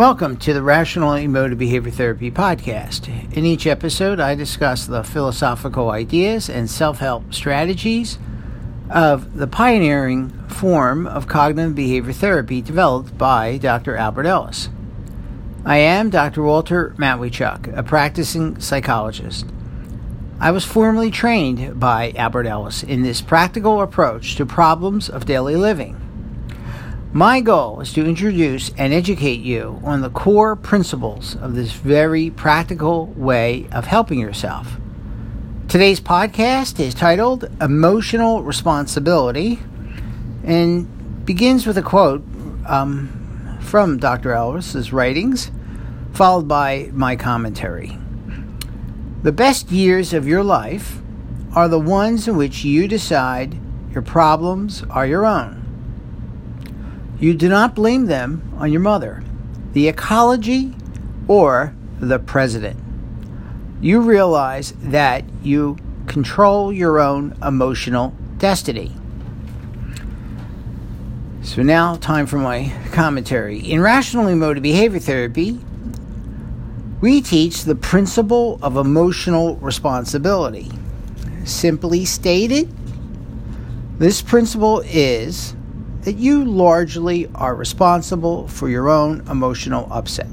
Welcome to the Rational Emotive Behavior Therapy Podcast. In each episode, I discuss the philosophical ideas and self help strategies of the pioneering form of cognitive behavior therapy developed by Dr. Albert Ellis. I am Dr. Walter Matweychuk, a practicing psychologist. I was formally trained by Albert Ellis in this practical approach to problems of daily living. My goal is to introduce and educate you on the core principles of this very practical way of helping yourself. Today's podcast is titled Emotional Responsibility and begins with a quote um, from Dr. Ellis's writings, followed by my commentary. The best years of your life are the ones in which you decide your problems are your own you do not blame them on your mother, the ecology, or the president. You realize that you control your own emotional destiny. So, now, time for my commentary. In rational emotive behavior therapy, we teach the principle of emotional responsibility. Simply stated, this principle is that you largely are responsible for your own emotional upset.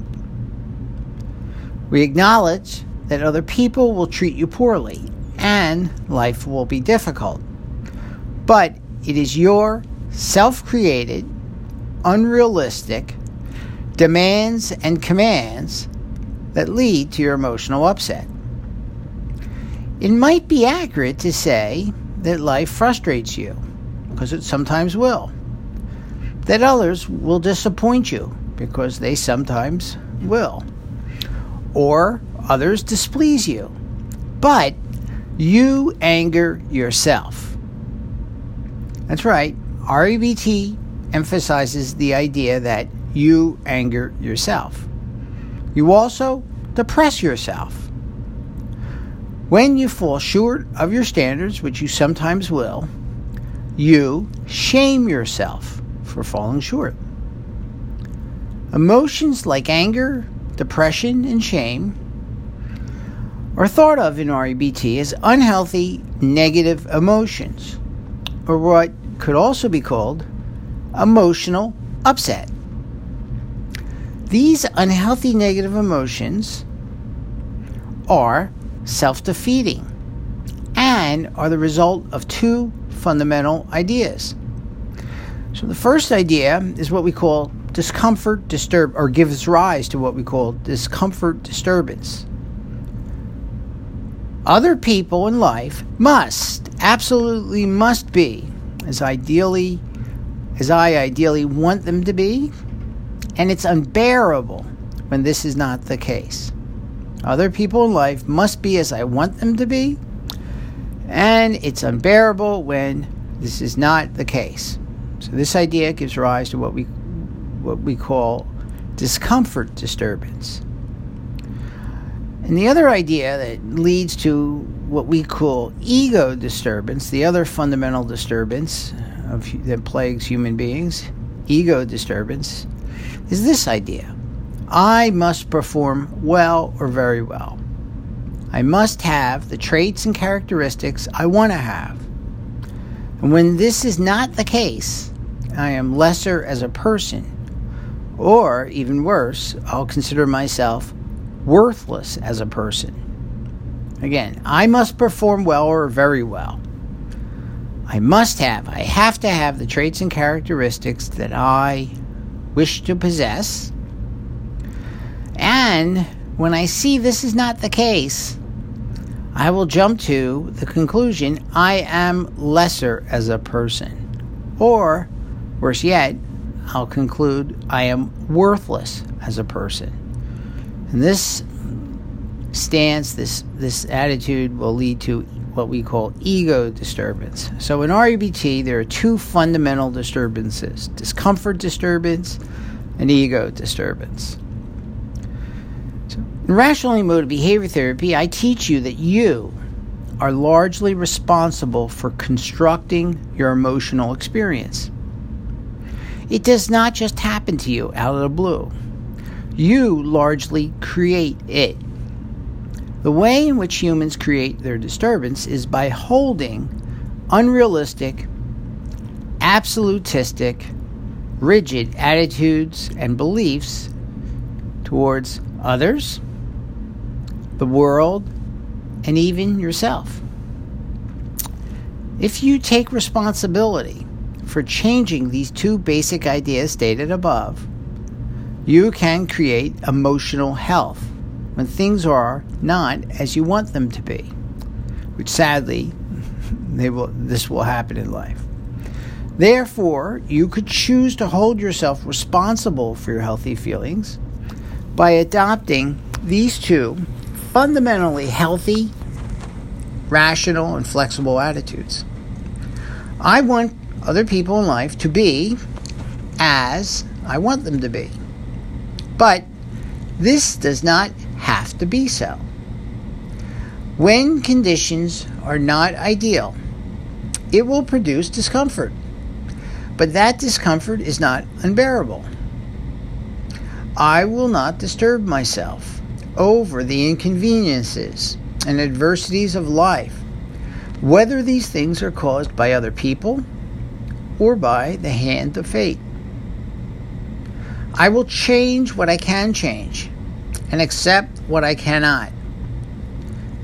We acknowledge that other people will treat you poorly and life will be difficult. But it is your self created, unrealistic demands and commands that lead to your emotional upset. It might be accurate to say that life frustrates you, because it sometimes will that others will disappoint you because they sometimes will, or others displease you. But you anger yourself. That's right. REBT emphasizes the idea that you anger yourself. You also depress yourself. When you fall short of your standards, which you sometimes will, you shame yourself for falling short. Emotions like anger, depression, and shame are thought of in REBT as unhealthy negative emotions, or what could also be called emotional upset. These unhealthy negative emotions are self defeating and are the result of two fundamental ideas. So the first idea is what we call discomfort disturb or gives rise to what we call discomfort disturbance. Other people in life must absolutely must be as ideally as I ideally want them to be, and it's unbearable when this is not the case. Other people in life must be as I want them to be, and it's unbearable when this is not the case. So this idea gives rise to what we what we call discomfort disturbance. And the other idea that leads to what we call ego disturbance, the other fundamental disturbance of, that plagues human beings, ego disturbance, is this idea I must perform well or very well. I must have the traits and characteristics I want to have. And when this is not the case, I am lesser as a person. Or, even worse, I'll consider myself worthless as a person. Again, I must perform well or very well. I must have, I have to have the traits and characteristics that I wish to possess. And when I see this is not the case, I will jump to the conclusion I am lesser as a person. Or, worse yet, I'll conclude I am worthless as a person. And this stance, this, this attitude will lead to what we call ego disturbance. So in REBT, there are two fundamental disturbances discomfort disturbance and ego disturbance. In rational emotive behavior therapy, I teach you that you are largely responsible for constructing your emotional experience. It does not just happen to you out of the blue. You largely create it. The way in which humans create their disturbance is by holding unrealistic, absolutistic, rigid attitudes and beliefs towards others, the world, and even yourself. If you take responsibility for changing these two basic ideas stated above, you can create emotional health when things are not as you want them to be, which sadly, they will, this will happen in life. Therefore, you could choose to hold yourself responsible for your healthy feelings by adopting these two fundamentally healthy, rational, and flexible attitudes. I want other people in life to be as I want them to be. But this does not have to be so. When conditions are not ideal, it will produce discomfort but that discomfort is not unbearable. I will not disturb myself over the inconveniences and adversities of life, whether these things are caused by other people or by the hand of fate. I will change what I can change and accept what I cannot,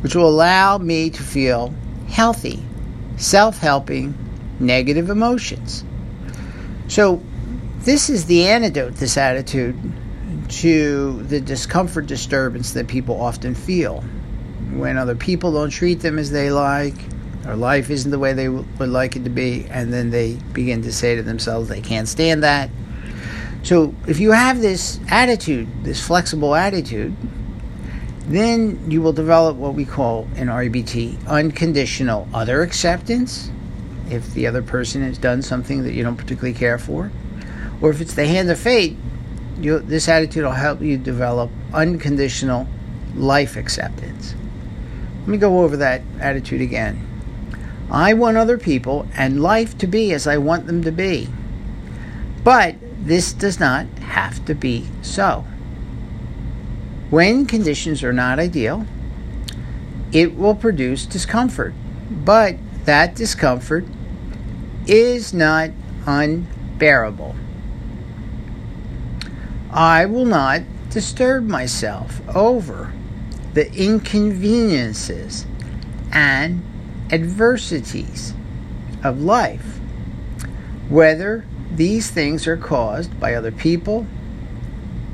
which will allow me to feel healthy, self helping, negative emotions. So, this is the antidote, this attitude, to the discomfort disturbance that people often feel when other people don't treat them as they like, or life isn't the way they would like it to be, and then they begin to say to themselves they can't stand that. So, if you have this attitude, this flexible attitude, then you will develop what we call in REBT unconditional other acceptance if the other person has done something that you don't particularly care for, or if it's the hand of fate, you, this attitude will help you develop unconditional life acceptance. Let me go over that attitude again. I want other people and life to be as I want them to be. But this does not have to be so. When conditions are not ideal, it will produce discomfort. But that discomfort is not unbearable. I will not disturb myself over the inconveniences and adversities of life, whether these things are caused by other people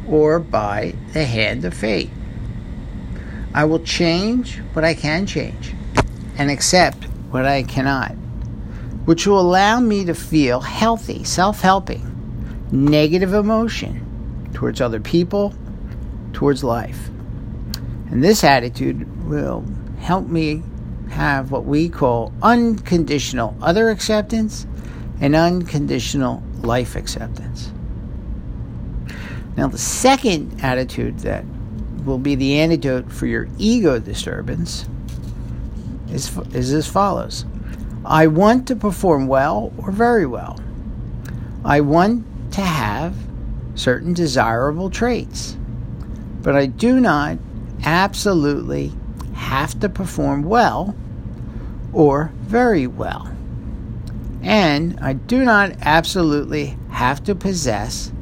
or by the hand of fate. I will change what I can change and accept what I cannot, which will allow me to feel healthy, self helping, negative emotion towards other people, towards life. And this attitude will help me have what we call unconditional other acceptance and unconditional life acceptance. Now, the second attitude that will be the antidote for your ego disturbance is, is as follows I want to perform well or very well. I want to have certain desirable traits, but I do not absolutely have to perform well or very well. And I do not absolutely have to possess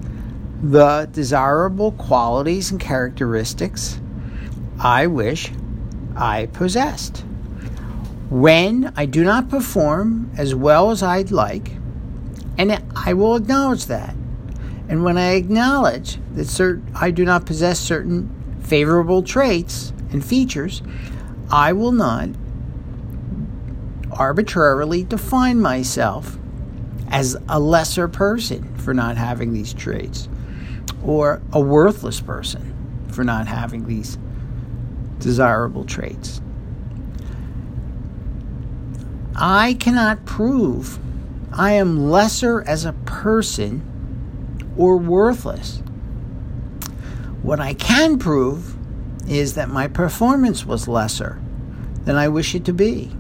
the desirable qualities and characteristics I wish I possessed. When I do not perform as well as I'd like, and I will acknowledge that. And when I acknowledge that cert- I do not possess certain favorable traits and features, I will not arbitrarily define myself as a lesser person for not having these traits or a worthless person for not having these desirable traits. I cannot prove I am lesser as a person or worthless. What I can prove is that my performance was lesser than I wish it to be,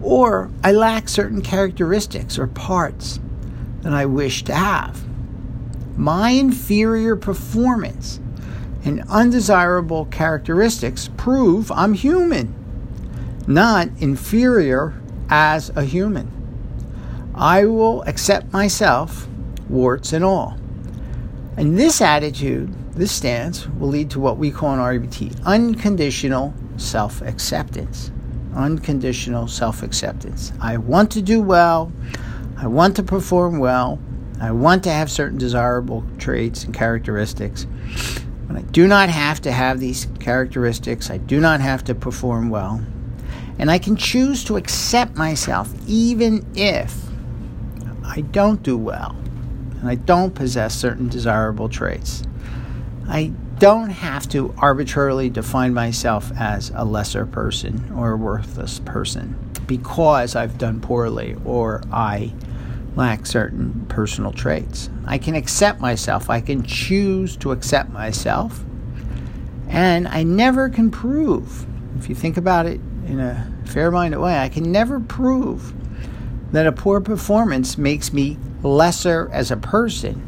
or I lack certain characteristics or parts that I wish to have. My inferior performance and undesirable characteristics prove I'm human, not inferior as a human. I will accept myself, warts and all. And this attitude, this stance, will lead to what we call in RBT unconditional self acceptance. Unconditional self acceptance. I want to do well. I want to perform well. I want to have certain desirable traits and characteristics. But I do not have to have these characteristics. I do not have to perform well. And I can choose to accept myself even if I don't do well and I don't possess certain desirable traits. I don't have to arbitrarily define myself as a lesser person or a worthless person because I've done poorly or I lack certain personal traits. I can accept myself. I can choose to accept myself. And I never can prove, if you think about it in a fair minded way, I can never prove that a poor performance makes me lesser as a person.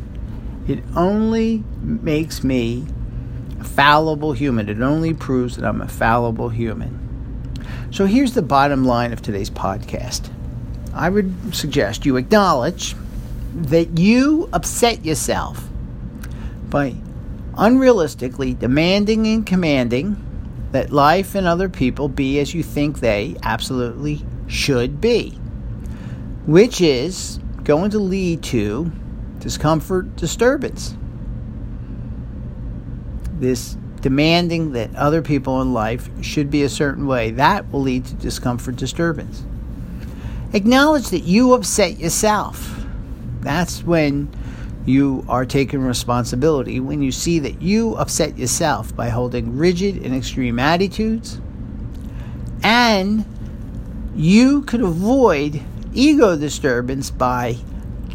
It only makes me a fallible human. It only proves that I'm a fallible human. So here's the bottom line of today's podcast. I would suggest you acknowledge that you upset yourself by unrealistically demanding and commanding that life and other people be as you think they absolutely should be, which is going to lead to discomfort, disturbance. This demanding that other people in life should be a certain way, that will lead to discomfort, disturbance. Acknowledge that you upset yourself. That's when you are taking responsibility, when you see that you upset yourself by holding rigid and extreme attitudes. And you could avoid ego disturbance by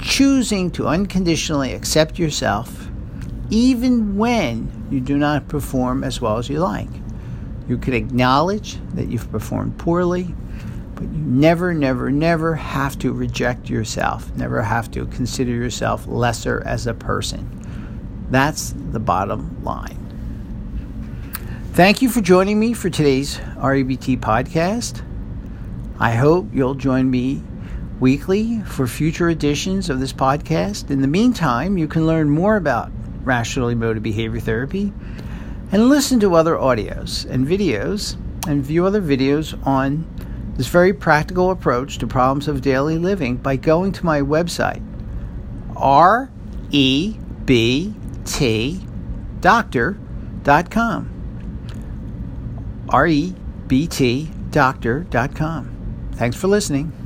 choosing to unconditionally accept yourself even when you do not perform as well as you like. You can acknowledge that you've performed poorly, but you never, never, never have to reject yourself, never have to consider yourself lesser as a person. That's the bottom line. Thank you for joining me for today's REBT podcast. I hope you'll join me weekly for future editions of this podcast. In the meantime, you can learn more about rational emotive behavior therapy and listen to other audios and videos and view other videos on this very practical approach to problems of daily living by going to my website, rebtdoctor.com. rebtdoctor.com. Thanks for listening.